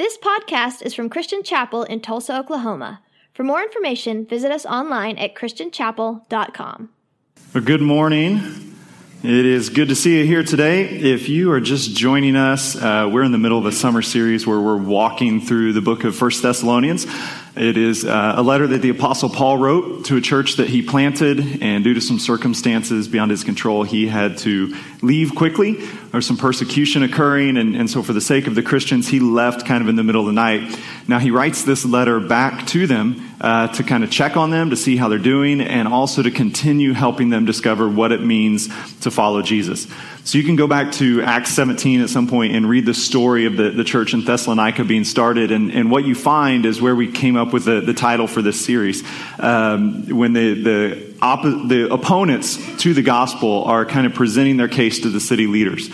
This podcast is from Christian Chapel in Tulsa, Oklahoma. For more information, visit us online at christianchapel.com. Well, good morning. It is good to see you here today. If you are just joining us, uh, we're in the middle of a summer series where we're walking through the book of First Thessalonians. It is uh, a letter that the Apostle Paul wrote to a church that he planted, and due to some circumstances beyond his control, he had to leave quickly. There was some persecution occurring, and, and so for the sake of the Christians, he left kind of in the middle of the night. Now he writes this letter back to them uh, to kind of check on them, to see how they're doing, and also to continue helping them discover what it means to follow Jesus. So you can go back to Acts 17 at some point and read the story of the, the church in Thessalonica being started. And, and what you find is where we came up with the, the title for this series. Um, when the, the, op- the opponents to the gospel are kind of presenting their case to the city leaders.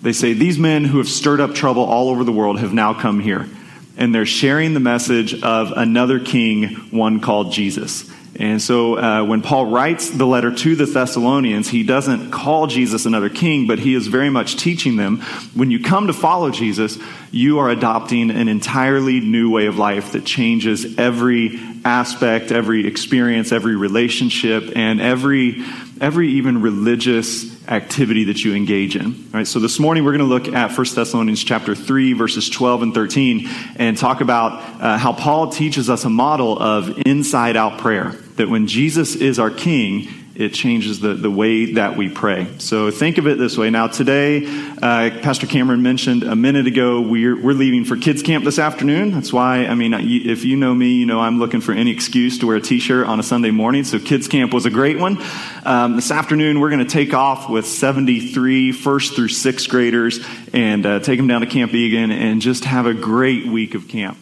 They say, These men who have stirred up trouble all over the world have now come here. And they're sharing the message of another king, one called Jesus. And so uh, when Paul writes the letter to the Thessalonians, he doesn't call Jesus another king, but he is very much teaching them when you come to follow Jesus, you are adopting an entirely new way of life that changes every aspect, every experience, every relationship, and every, every even religious activity that you engage in. All right, so this morning we're going to look at 1 Thessalonians chapter 3, verses 12 and 13, and talk about uh, how Paul teaches us a model of inside out prayer. That when Jesus is our king, it changes the, the way that we pray. So think of it this way. Now, today, uh, Pastor Cameron mentioned a minute ago, we're, we're leaving for kids' camp this afternoon. That's why, I mean, if you know me, you know I'm looking for any excuse to wear a t shirt on a Sunday morning. So, kids' camp was a great one. Um, this afternoon, we're going to take off with 73 first through sixth graders and uh, take them down to Camp Egan and just have a great week of camp.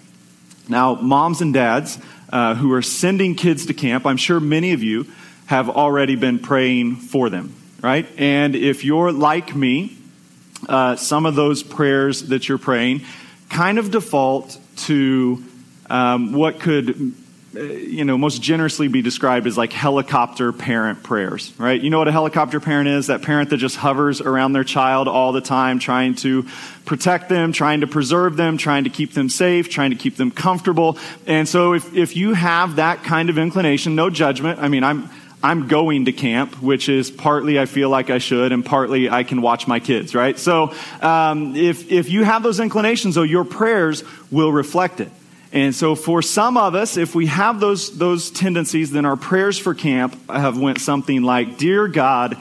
Now, moms and dads uh, who are sending kids to camp, I'm sure many of you have already been praying for them, right? And if you're like me, uh, some of those prayers that you're praying kind of default to um, what could you know, most generously be described as like helicopter parent prayers, right? You know what a helicopter parent is? That parent that just hovers around their child all the time, trying to protect them, trying to preserve them, trying to keep them safe, trying to keep them comfortable. And so if, if you have that kind of inclination, no judgment. I mean, I'm, I'm going to camp, which is partly I feel like I should, and partly I can watch my kids, right? So um, if, if you have those inclinations, though, your prayers will reflect it. And so for some of us, if we have those, those tendencies, then our prayers for camp have went something like, Dear God,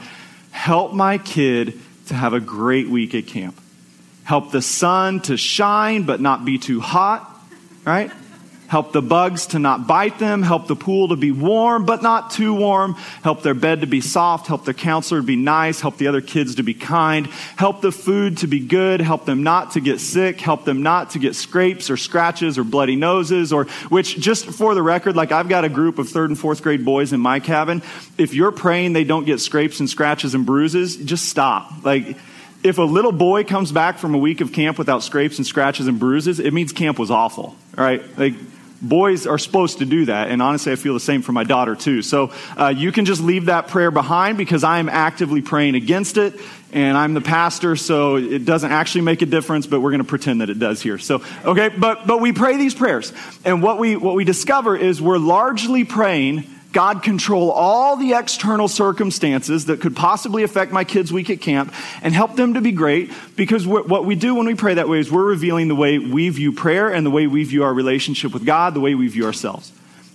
help my kid to have a great week at camp. Help the sun to shine but not be too hot, right? Help the bugs to not bite them. Help the pool to be warm, but not too warm. Help their bed to be soft. Help their counselor to be nice. Help the other kids to be kind. Help the food to be good. Help them not to get sick. Help them not to get scrapes or scratches or bloody noses or, which just for the record, like I've got a group of third and fourth grade boys in my cabin. If you're praying they don't get scrapes and scratches and bruises, just stop. Like, if a little boy comes back from a week of camp without scrapes and scratches and bruises, it means camp was awful, right? Like, boys are supposed to do that. And honestly, I feel the same for my daughter too. So uh, you can just leave that prayer behind because I am actively praying against it. And I'm the pastor, so it doesn't actually make a difference, but we're going to pretend that it does here. So, okay, but, but we pray these prayers. And what we, what we discover is we're largely praying God control all the external circumstances that could possibly affect my kids' week at camp and help them to be great because what we do when we pray that way is we're revealing the way we view prayer and the way we view our relationship with God, the way we view ourselves.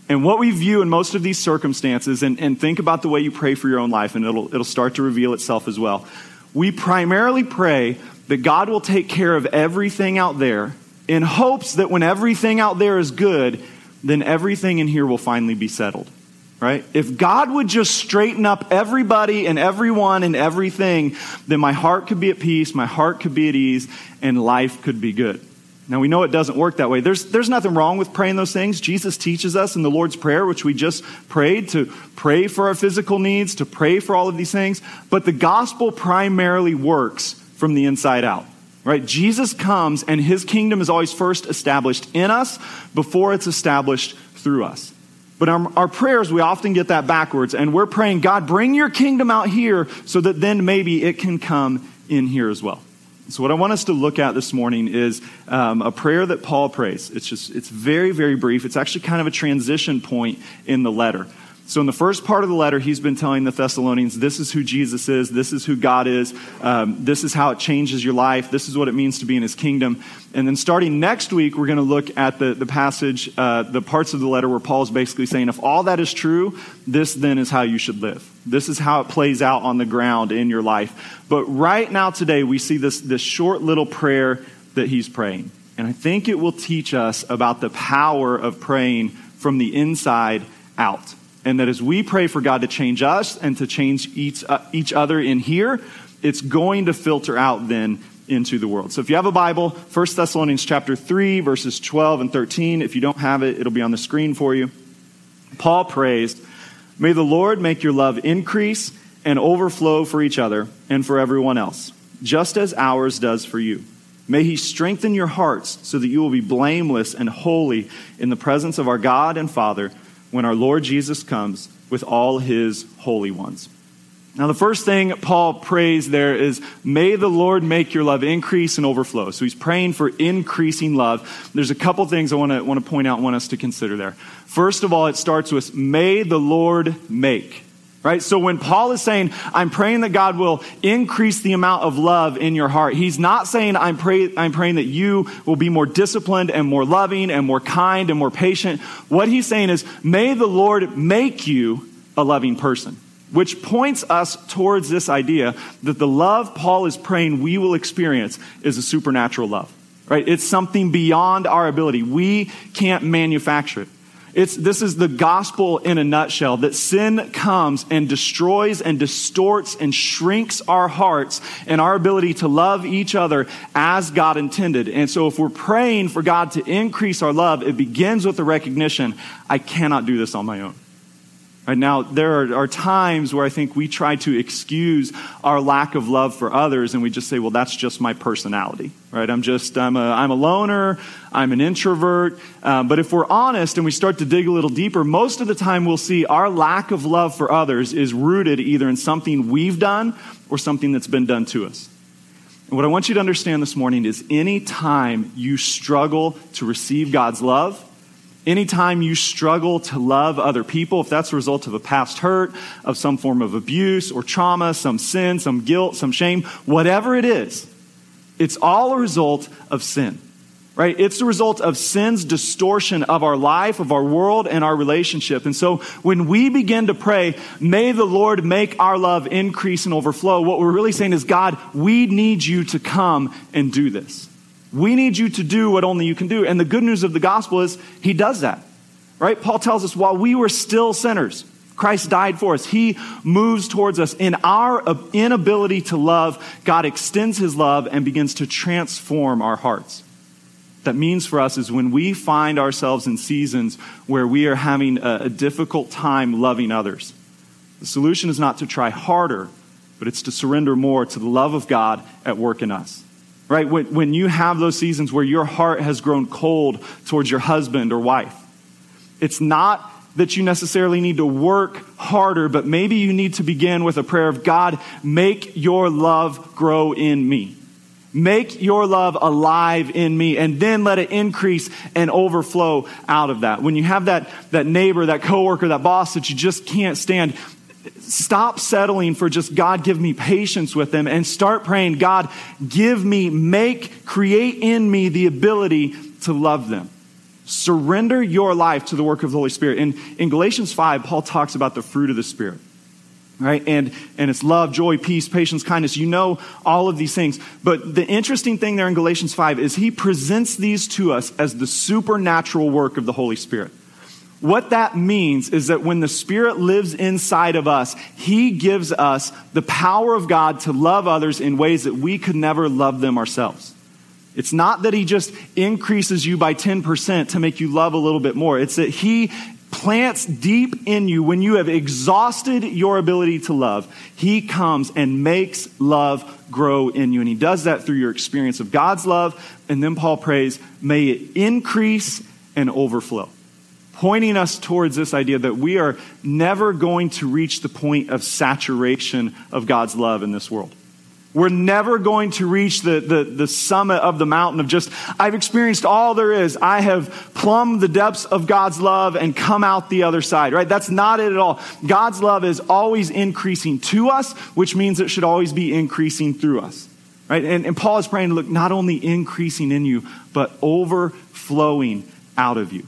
And what we view in most of these circumstances, and, and think about the way you pray for your own life, and it'll, it'll start to reveal itself as well. We primarily pray that God will take care of everything out there in hopes that when everything out there is good, then everything in here will finally be settled right? If God would just straighten up everybody and everyone and everything, then my heart could be at peace, my heart could be at ease, and life could be good. Now, we know it doesn't work that way. There's, there's nothing wrong with praying those things. Jesus teaches us in the Lord's Prayer, which we just prayed, to pray for our physical needs, to pray for all of these things. But the gospel primarily works from the inside out. Right? Jesus comes and his kingdom is always first established in us before it's established through us. But our, our, prayers, we often get that backwards, and we're praying, God, bring your kingdom out here so that then maybe it can come in here as well. So, what I want us to look at this morning is um, a prayer that Paul prays. It's just, it's very, very brief. It's actually kind of a transition point in the letter. So, in the first part of the letter, he's been telling the Thessalonians, this is who Jesus is, this is who God is, um, this is how it changes your life, this is what it means to be in his kingdom. And then, starting next week, we're going to look at the, the passage, uh, the parts of the letter where Paul's basically saying, if all that is true, this then is how you should live. This is how it plays out on the ground in your life. But right now, today, we see this, this short little prayer that he's praying. And I think it will teach us about the power of praying from the inside out and that as we pray for God to change us and to change each, uh, each other in here, it's going to filter out then into the world. So if you have a Bible, 1 Thessalonians chapter 3 verses 12 and 13, if you don't have it, it'll be on the screen for you. Paul prays, "May the Lord make your love increase and overflow for each other and for everyone else, just as ours does for you." May he strengthen your hearts so that you will be blameless and holy in the presence of our God and Father when our Lord Jesus comes with all his holy ones. Now, the first thing Paul prays there is, may the Lord make your love increase and overflow. So he's praying for increasing love. There's a couple things I want to, want to point out, want us to consider there. First of all, it starts with, may the Lord make. Right? So when Paul is saying, I'm praying that God will increase the amount of love in your heart, he's not saying, I'm, pray, I'm praying that you will be more disciplined and more loving and more kind and more patient. What he's saying is, may the Lord make you a loving person. Which points us towards this idea that the love Paul is praying we will experience is a supernatural love. Right? It's something beyond our ability. We can't manufacture it. It's, this is the gospel in a nutshell that sin comes and destroys and distorts and shrinks our hearts and our ability to love each other as God intended. And so, if we're praying for God to increase our love, it begins with the recognition I cannot do this on my own. Right now, there are, are, times where I think we try to excuse our lack of love for others, and we just say, "Well, that's just my personality." Right? I'm just I'm a I'm a loner. I'm an introvert. Um, but if we're honest and we start to dig a little deeper, most of the time we'll see our lack of love for others is rooted either in something we've done or something that's been done to us. And what I want you to understand this morning is, any time you struggle to receive God's love Anytime you struggle to love other people, if that's a result of a past hurt, of some form of abuse or trauma, some sin, some guilt, some shame, whatever it is, it's all a result of sin, right? It's the result of sin's distortion of our life, of our world, and our relationship. And so when we begin to pray, may the Lord make our love increase and overflow, what we're really saying is, God, we need you to come and do this. We need you to do what only you can do. And the good news of the gospel is he does that. Right? Paul tells us while we were still sinners, Christ died for us. He moves towards us. In our uh, inability to love, God extends his love and begins to transform our hearts. That means for us is when we find ourselves in seasons where we are having a, a difficult time loving others. The solution is not to try harder, but it's to surrender more to the love of God at work in us right? When, when you have those seasons where your heart has grown cold towards your husband or wife, it's not that you necessarily need to work harder, but maybe you need to begin with a prayer of God, make your love grow in me. Make your love alive in me, and then let it increase and overflow out of that. When you have that, that neighbor, that coworker, that boss that you just can't stand, stop settling for just God give me patience with them and start praying, God, give me, make, create in me the ability to love them. Surrender your life to the work of the Holy Spirit. In, in Galatians 5, Paul talks about the fruit of the Spirit. Right? And, and it's love, joy, peace, patience, kindness. You know all of these things. But the interesting thing there in Galatians 5 is he presents these to us as the supernatural work of the Holy Spirit. What that means is that when the Spirit lives inside of us, He gives us the power of God to love others in ways that we could never love them ourselves. It's not that He just increases you by 10% to make you love a little bit more. It's that He plants deep in you when you have exhausted your ability to love. He comes and makes love grow in you. And He does that through your experience of God's love. And then Paul prays, may it increase and overflow pointing us towards this idea that we are never going to reach the point of saturation of God's love in this world. We're never going to reach the, the, the, summit of the mountain of just, I've experienced all there is. I have plumbed the depths of God's love and come out the other side, right? That's not it at all. God's love is always increasing to us, which means it should always be increasing through us, right? And, and Paul is praying look not only increasing in you, but overflowing out of you.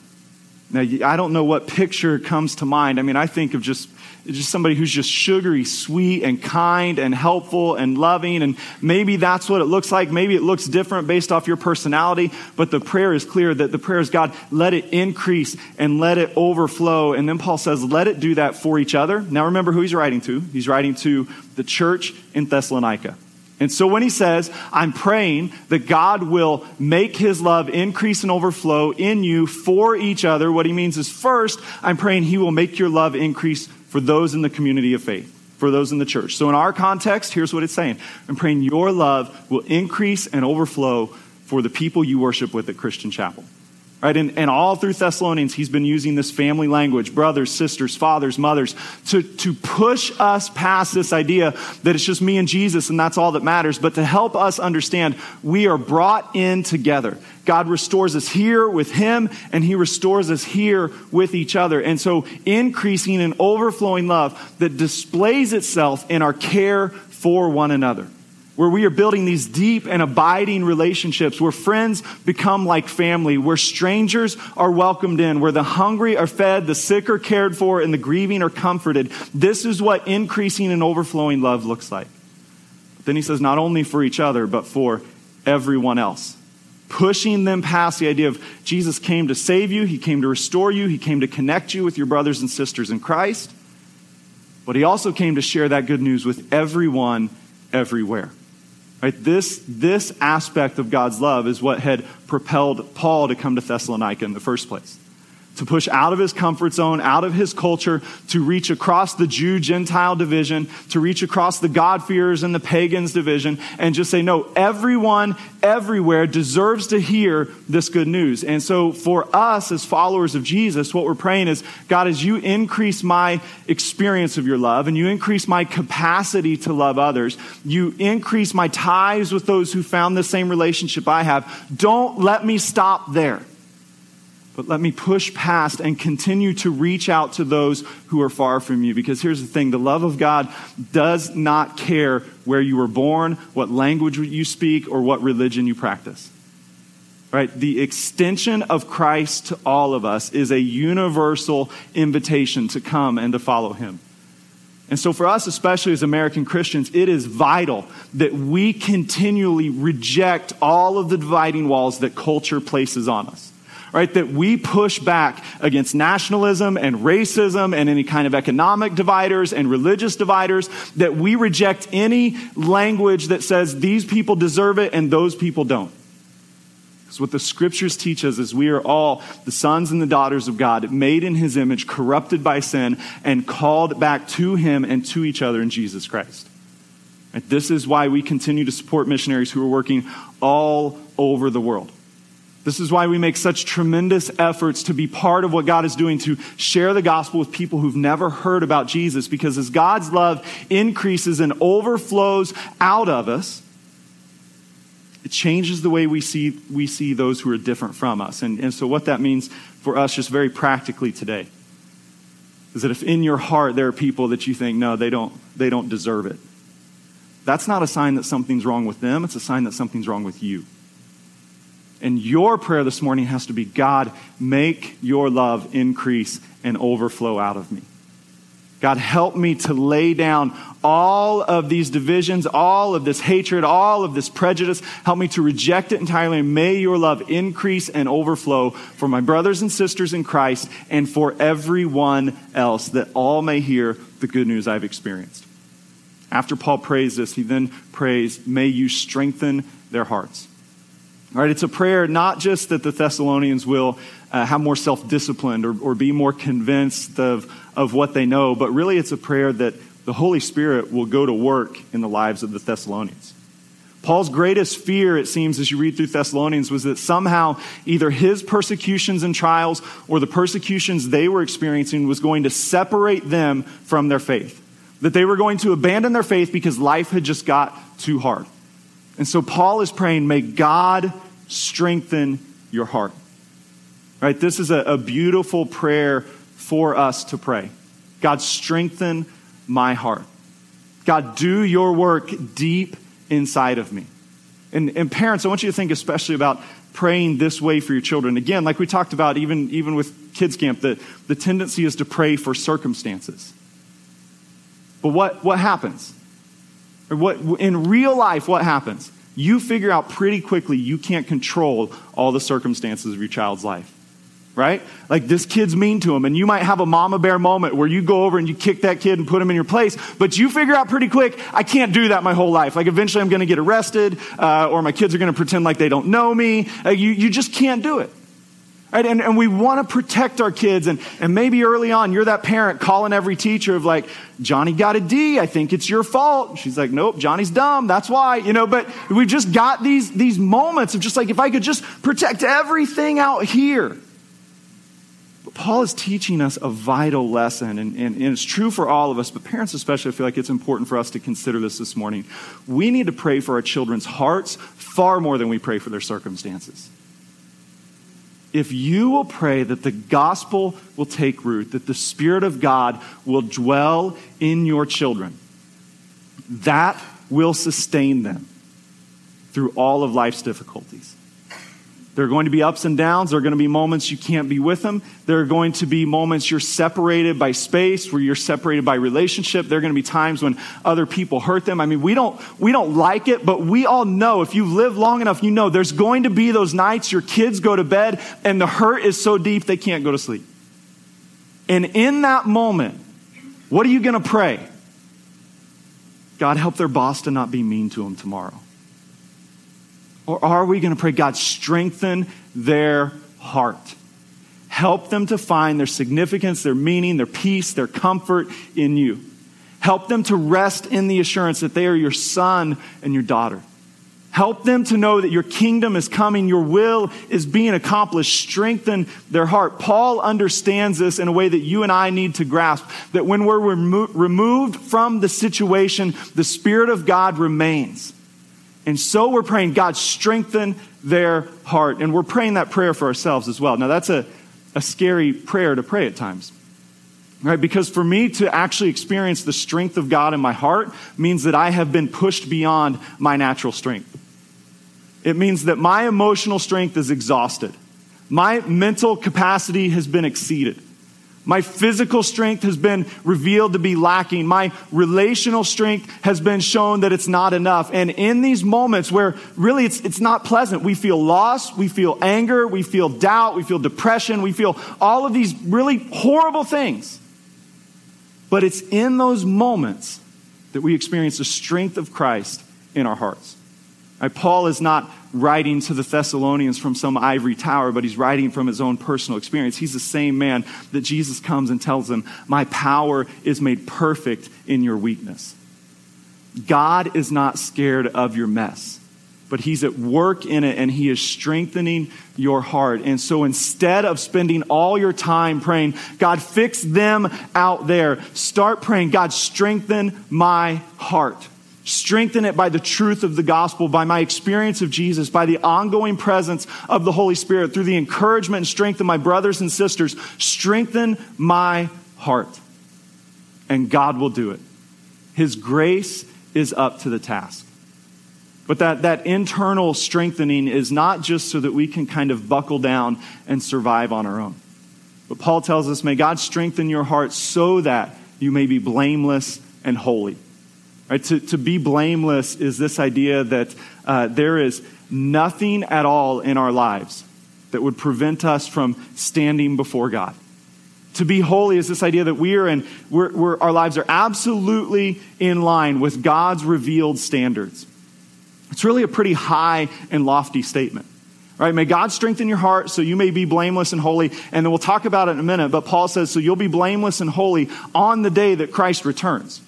Now, I don't know what picture comes to mind. I mean, I think of just just somebody who's just sugary, sweet, and kind, and helpful, and loving. And maybe that's what it looks like. Maybe it looks different based off your personality. But the prayer is clear that the prayer is God, let it increase and let it overflow. And then Paul says, let it do that for each other. Now remember who he's writing to. He's writing to the church in Thessalonica. And so when he says, I'm praying that God will make his love increase and overflow in you for each other, what he means is first, I'm praying he will make your love increase for those in the community of faith, for those in the church. So, in our context, here's what it's saying I'm praying your love will increase and overflow for the people you worship with at Christian Chapel. Right? And, and all through Thessalonians, he's been using this family language brothers, sisters, fathers, mothers to, to push us past this idea that it's just me and Jesus and that's all that matters, but to help us understand we are brought in together. God restores us here with him and he restores us here with each other. And so increasing and overflowing love that displays itself in our care for one another where we are building these deep and abiding relationships, where friends become like family, where strangers are welcomed in, where the hungry are fed, the sick are cared for, and the grieving are comforted. This is what increasing and overflowing love looks like. Then he says, not only for each other, but for everyone else. Pushing them past the idea of Jesus came to save you, he came to restore you, he came to connect you with your brothers and sisters in Christ. But he also came to share that good news with everyone everywhere. Right? This, this aspect of God's love is what had propelled Paul to come to Thessalonica in the first place to push out of his comfort zone, out of his culture, to reach across the Jew Gentile division, to reach across the God-fearers and the pagans division, and just say, no, everyone, everywhere deserves to hear this good news. And so for us as followers of Jesus, what we're praying is, God, as you increase my experience of your love and you increase my capacity to love others, you increase my ties with those who found the same relationship I have, don't let me stop there. But let me push past and continue to reach out to those who are far from you. Because here's the thing the love of God does not care where you were born, what language you speak, or what religion you practice. Right? The extension of Christ to all of us is a universal invitation to come and to follow him. And so, for us, especially as American Christians, it is vital that we continually reject all of the dividing walls that culture places on us right? That we push back against nationalism and racism and any kind of economic dividers and religious dividers, that we reject any language that says these people deserve it and those people don't. Because what the scriptures teach us is we are all the sons and the daughters of God, made in his image, corrupted by sin, and called back to him and to each other in Jesus Christ. This is why we continue to support missionaries who are working all over the world. This is why we make such tremendous efforts to be part of what God is doing to share the gospel with people who've never heard about Jesus. Because as God's love increases and overflows out of us, it changes the way we see, we see those who are different from us. And, and so, what that means for us, just very practically today, is that if in your heart there are people that you think, no, they don't, they don't deserve it, that's not a sign that something's wrong with them, it's a sign that something's wrong with you. And your prayer this morning has to be God, make your love increase and overflow out of me. God, help me to lay down all of these divisions, all of this hatred, all of this prejudice. Help me to reject it entirely. May your love increase and overflow for my brothers and sisters in Christ and for everyone else, that all may hear the good news I've experienced. After Paul prays this, he then prays, May you strengthen their hearts. Right, it's a prayer not just that the Thessalonians will uh, have more self disciplined or, or be more convinced of, of what they know, but really it's a prayer that the Holy Spirit will go to work in the lives of the Thessalonians. Paul's greatest fear, it seems, as you read through Thessalonians, was that somehow either his persecutions and trials or the persecutions they were experiencing was going to separate them from their faith that they were going to abandon their faith because life had just got too hard. And so Paul is praying, may God strengthen your heart. Right? This is a, a beautiful prayer for us to pray. God, strengthen my heart. God, do your work deep inside of me. And, and parents, I want you to think especially about praying this way for your children. Again, like we talked about, even, even with kids camp, the, the tendency is to pray for circumstances. But what, what happens? Or what, in real life, what happens? You figure out pretty quickly you can't control all the circumstances of your child's life right? Like this kid's mean to him, and you might have a mama bear moment where you go over and you kick that kid and put him in your place, but you figure out pretty quick, I can't do that my whole life. Like eventually I'm going to get arrested, uh, or my kids are going to pretend like they don't know me. Uh, you, you just can't do it. Right? And, and we want to protect our kids. And, and maybe early on, you're that parent calling every teacher of like, Johnny got a D. I think it's your fault. She's like, nope, Johnny's dumb. That's why, you know, but we've just got these, these moments of just like, if I could just protect everything out here, But Paul is teaching us a vital lesson, and, and, and, it's true for all of us, but parents especially, I feel like it's important for us to consider this this morning. We need to pray for our children's hearts far more than we pray for their circumstances. If you will pray that the gospel will take root, that the Spirit of God will dwell in your children, that will sustain them through all of life's difficulties. There are going to be ups and downs. There are going to be moments you can't be with them. There are going to be moments you're separated by space, where you're separated by relationship. There are going to be times when other people hurt them. I mean, we don't, we don't like it, but we all know if you live long enough, you know there's going to be those nights your kids go to bed and the hurt is so deep they can't go to sleep. And in that moment, what are you going to pray? God, help their boss to not be mean to them tomorrow. Or are we going to pray, God, strengthen their heart? Help them to find their significance, their meaning, their peace, their comfort in you. Help them to rest in the assurance that they are your son and your daughter. Help them to know that your kingdom is coming, your will is being accomplished. Strengthen their heart. Paul understands this in a way that you and I need to grasp that when we're remo- removed from the situation, the Spirit of God remains. And so we're praying, God, strengthen their heart. And we're praying that prayer for ourselves as well. Now, that's a, a scary prayer to pray at times. Right? Because for me to actually experience the strength of God in my heart means that I have been pushed beyond my natural strength. It means that my emotional strength is exhausted. My mental capacity has been exceeded. My physical strength has been revealed to be lacking. My relational strength has been shown that it's not enough. And in these moments where really it's, it's not pleasant, we feel loss, we feel anger, we feel doubt, we feel depression, we feel all of these really horrible things. But it's in those moments that we experience the strength of Christ in our hearts. Right, Paul is not writing to the Thessalonians from some ivory tower, but he's writing from his own personal experience. He's the same man that Jesus comes and tells him, My power is made perfect in your weakness. God is not scared of your mess, but he's at work in it and he is strengthening your heart. And so instead of spending all your time praying, God, fix them out there, start praying, God, strengthen my heart. Strengthen it by the truth of the gospel, by my experience of Jesus, by the ongoing presence of the Holy Spirit, through the encouragement and strength of my brothers and sisters. Strengthen my heart. And God will do it. His grace is up to the task. But that, that internal strengthening is not just so that we can kind of buckle down and survive on our own. But Paul tells us, may God strengthen your heart so that you may be blameless and holy. Right? To, to be blameless is this idea that uh, there is nothing at all in our lives that would prevent us from standing before God. To be holy is this idea that we are in, we're, we're, our lives are absolutely in line with God's revealed standards. It's really a pretty high and lofty statement. Right? May God strengthen your heart so you may be blameless and holy. And then we'll talk about it in a minute. But Paul says, so you'll be blameless and holy on the day that Christ returns.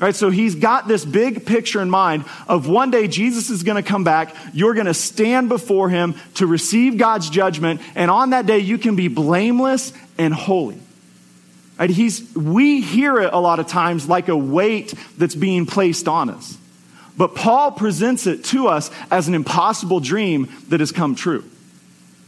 Right, so he's got this big picture in mind of one day Jesus is going to come back. You're going to stand before him to receive God's judgment. And on that day, you can be blameless and holy. Right? He's, we hear it a lot of times like a weight that's being placed on us. But Paul presents it to us as an impossible dream that has come true.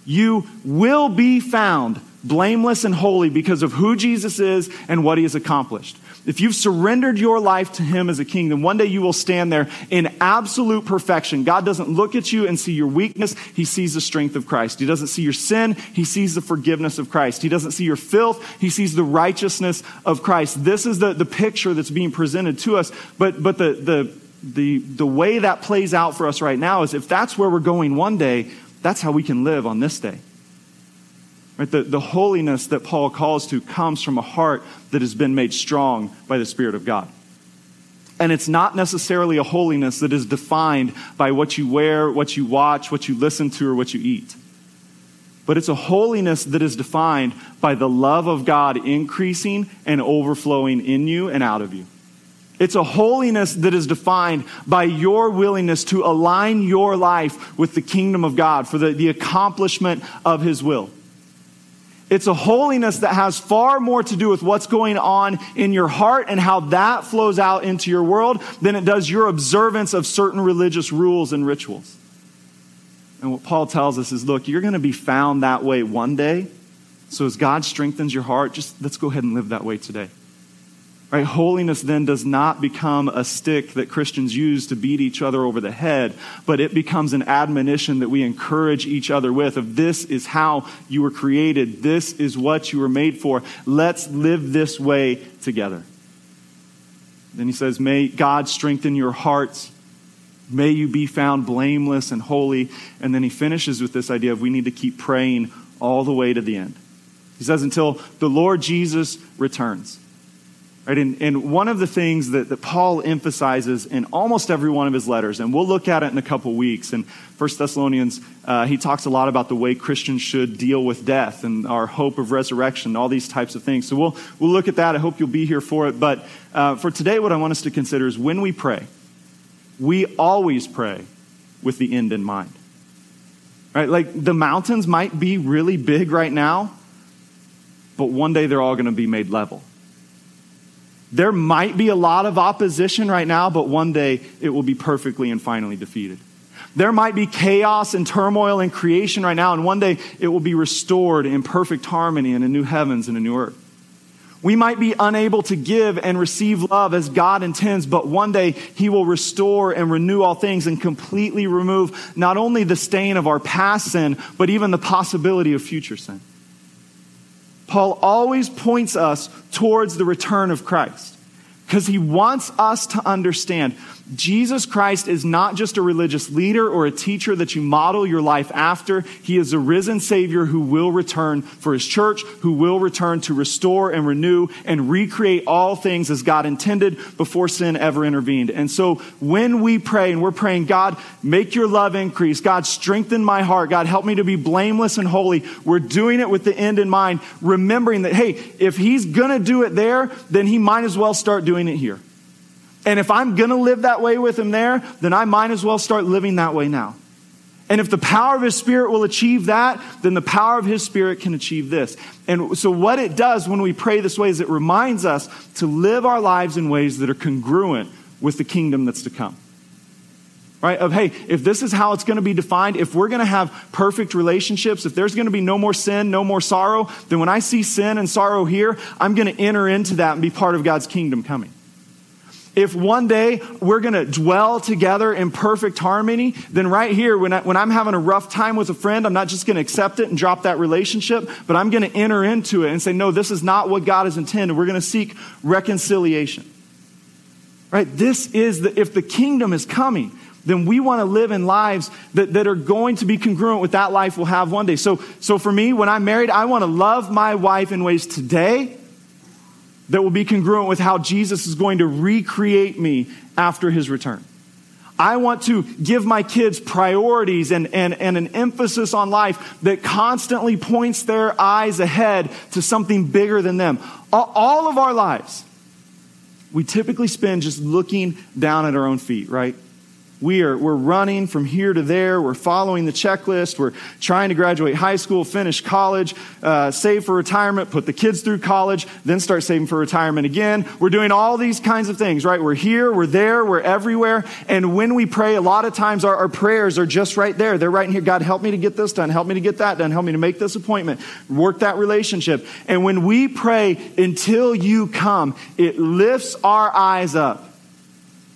You will be found blameless and holy because of who Jesus is and what he has accomplished. If you've surrendered your life to him as a king, then one day you will stand there in absolute perfection. God doesn't look at you and see your weakness. He sees the strength of Christ. He doesn't see your sin. He sees the forgiveness of Christ. He doesn't see your filth. He sees the righteousness of Christ. This is the, the picture that's being presented to us. But, but the, the, the, the way that plays out for us right now is if that's where we're going one day, that's how we can live on this day. Right? The, the holiness that Paul calls to comes from a heart that has been made strong by the Spirit of God. And it's not necessarily a holiness that is defined by what you wear, what you watch, what you listen to, or what you eat. But it's a holiness that is defined by the love of God increasing and overflowing in you and out of you. It's a holiness that is defined by your willingness to align your life with the kingdom of God for the, the accomplishment of His will. It's a holiness that has far more to do with what's going on in your heart and how that flows out into your world than it does your observance of certain religious rules and rituals. And what Paul tells us is look, you're going to be found that way one day. So as God strengthens your heart, just let's go ahead and live that way today. Right? Holiness then does not become a stick that Christians use to beat each other over the head, but it becomes an admonition that we encourage each other with of this is how you were created. This is what you were made for. Let's live this way together. Then he says, May God strengthen your hearts. May you be found blameless and holy. And then he finishes with this idea of we need to keep praying all the way to the end. He says, until the Lord Jesus returns. Right? And, and one of the things that, that Paul emphasizes in almost every one of his letters, and we'll look at it in a couple weeks. In 1 Thessalonians, uh, he talks a lot about the way Christians should deal with death and our hope of resurrection, all these types of things. So we'll, we'll look at that. I hope you'll be here for it. But uh, for today, what I want us to consider is when we pray, we always pray with the end in mind. Right? Like the mountains might be really big right now, but one day they're all going to be made level. There might be a lot of opposition right now, but one day it will be perfectly and finally defeated. There might be chaos and turmoil in creation right now, and one day it will be restored in perfect harmony and in a new heavens and a new earth. We might be unable to give and receive love as God intends, but one day He will restore and renew all things and completely remove not only the stain of our past sin, but even the possibility of future sin. Paul always points us towards the return of Christ because he wants us to understand Jesus Christ is not just a religious leader or a teacher that you model your life after. He is a risen Savior who will return for His church, who will return to restore and renew and recreate all things as God intended before sin ever intervened. And so when we pray and we're praying, God, make your love increase. God, strengthen my heart. God, help me to be blameless and holy. We're doing it with the end in mind, remembering that, hey, if He's going to do it there, then He might as well start doing it here. And if I'm going to live that way with him there, then I might as well start living that way now. And if the power of his spirit will achieve that, then the power of his spirit can achieve this. And so, what it does when we pray this way is it reminds us to live our lives in ways that are congruent with the kingdom that's to come. Right? Of, hey, if this is how it's going to be defined, if we're going to have perfect relationships, if there's going to be no more sin, no more sorrow, then when I see sin and sorrow here, I'm going to enter into that and be part of God's kingdom coming. If one day we're going to dwell together in perfect harmony, then right here, when, I, when I'm having a rough time with a friend, I'm not just going to accept it and drop that relationship, but I'm going to enter into it and say, no, this is not what God has intended. We're going to seek reconciliation. Right? This is the, if the kingdom is coming, then we want to live in lives that, that are going to be congruent with that life we'll have one day. So, so for me, when I'm married, I want to love my wife in ways today that will be congruent with how Jesus is going to recreate me after his return. I want to give my kids priorities and, and, and an emphasis on life that constantly points their eyes ahead to something bigger than them. All of our lives, we typically spend just looking down at our own feet, right? We are, we're running from here to there. We're following the checklist. We're trying to graduate high school, finish college, uh, save for retirement, put the kids through college, then start saving for retirement again. We're doing all these kinds of things, right? We're here, we're there, we're everywhere. And when we pray, a lot of times our, our prayers are just right there. They're right in here. God, help me to get this done. Help me to get that done. Help me to make this appointment. Work that relationship. And when we pray until you come, it lifts our eyes up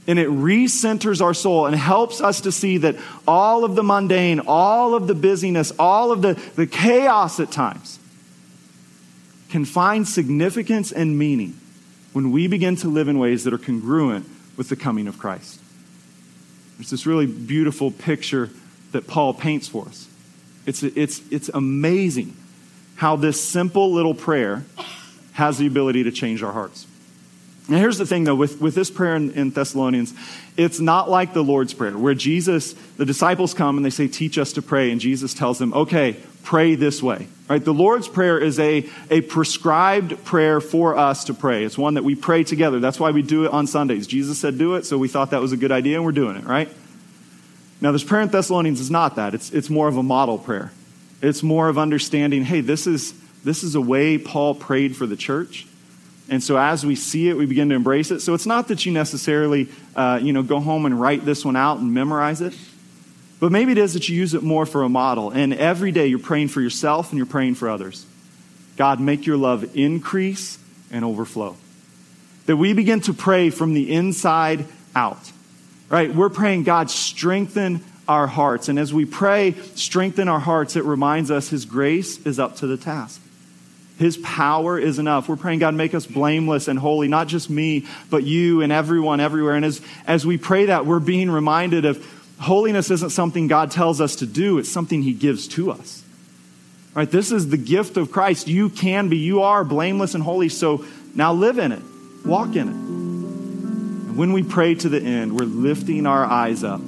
and it recenters our soul and helps us to see that all of the mundane, all of the busyness, all of the, the chaos at times can find significance and meaning when we begin to live in ways that are congruent with the coming of Christ. There's this really beautiful picture that Paul paints for us. It's, it's, it's amazing how this simple little prayer has the ability to change our hearts. Now, here's the thing, though, with, with this prayer in, in, Thessalonians, it's not like the Lord's Prayer, where Jesus, the disciples come and they say, Teach us to pray, and Jesus tells them, Okay, pray this way. Right? The Lord's Prayer is a, a prescribed prayer for us to pray. It's one that we pray together. That's why we do it on Sundays. Jesus said, Do it, so we thought that was a good idea, and we're doing it, right? Now, this prayer in Thessalonians is not that. It's, it's more of a model prayer. It's more of understanding, hey, this is, this is a way Paul prayed for the church. And so as we see it, we begin to embrace it. So it's not that you necessarily, uh, you know, go home and write this one out and memorize it. But maybe it is that you use it more for a model. And every day you're praying for yourself and you're praying for others. God, make your love increase and overflow. That we begin to pray from the inside out. Right? We're praying, God, strengthen our hearts. And as we pray, strengthen our hearts, it reminds us His grace is up to the task. His power is enough. We're praying, God, make us blameless and holy, not just me, but you and everyone everywhere. And as, as we pray that, we're being reminded of holiness isn't something God tells us to do, it's something He gives to us. Right? This is the gift of Christ. You can be, you are blameless and holy, so now live in it, walk in it. And when we pray to the end, we're lifting our eyes up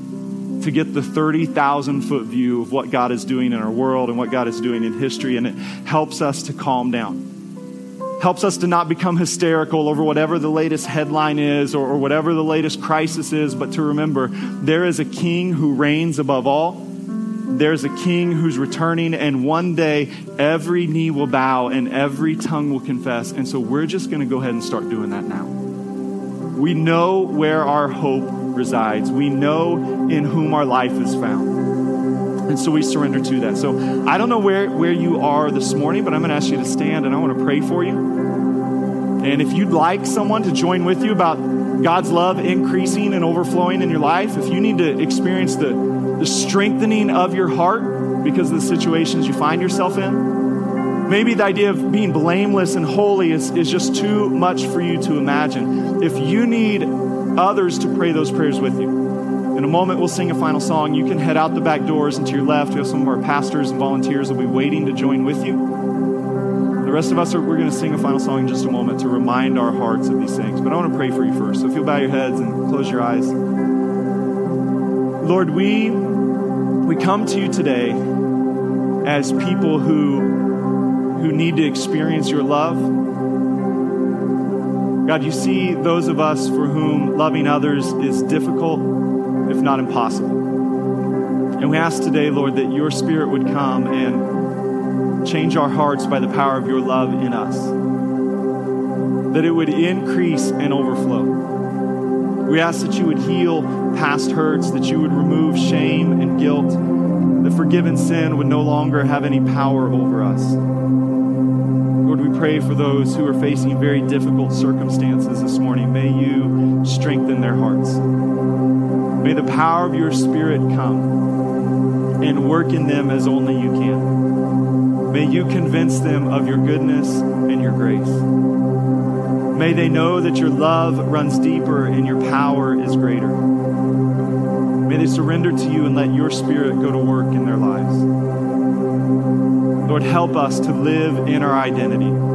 to get the 30,000 foot view of what God is doing in our world and what God is doing in history, and it helps us to calm down. Helps us to not become hysterical over whatever the latest headline is or, or whatever the latest crisis is, but to remember there is a king who reigns above all. There's a king who's returning, and one day every knee will bow and every tongue will confess. And so we're just going to go ahead and start doing that now. We know where our hope resides. We know in whom our life is found. And so we surrender to that. So I don't know where, where you are this morning, but I'm going to ask you to stand and I want to pray for you. And if you'd like someone to join with you about God's love increasing and overflowing in your life, if you need to experience the, the strengthening of your heart because of the situations you find yourself in, maybe the idea of being blameless and holy is, is just too much for you to imagine. If you need others to pray those prayers with you. In a moment, we'll sing a final song. You can head out the back doors and to your left. We have some of our pastors and volunteers will be waiting to join with you. The rest of us are we're going to sing a final song in just a moment to remind our hearts of these things. But I want to pray for you first. So if you'll bow your heads and close your eyes. Lord, we we come to you today as people who who need to experience your love God, you see those of us for whom loving others is difficult, if not impossible. And we ask today, Lord, that your Spirit would come and change our hearts by the power of your love in us, that it would increase and overflow. We ask that you would heal past hurts, that you would remove shame and guilt, that forgiven sin would no longer have any power over us. Pray for those who are facing very difficult circumstances this morning. May you strengthen their hearts. May the power of your Spirit come and work in them as only you can. May you convince them of your goodness and your grace. May they know that your love runs deeper and your power is greater. May they surrender to you and let your Spirit go to work in their lives. Lord, help us to live in our identity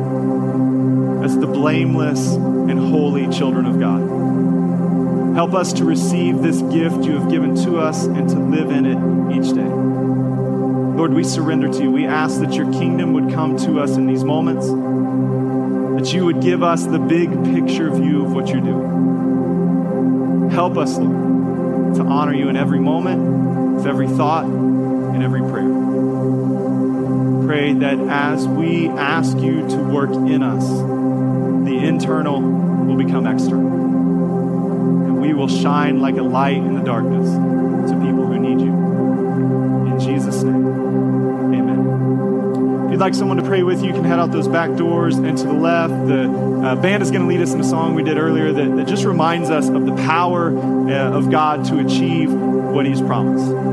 as the blameless and holy children of God. Help us to receive this gift you have given to us and to live in it each day. Lord, we surrender to you. We ask that your kingdom would come to us in these moments, that you would give us the big picture view of what you're doing. Help us, Lord. to honor you in every moment, with every thought, and every prayer. Pray that as we ask you to work in us, the internal will become external. And we will shine like a light in the darkness to people who need you. In Jesus' name, amen. If you'd like someone to pray with you, you can head out those back doors and to the left. The uh, band is going to lead us in a song we did earlier that, that just reminds us of the power uh, of God to achieve what He's promised.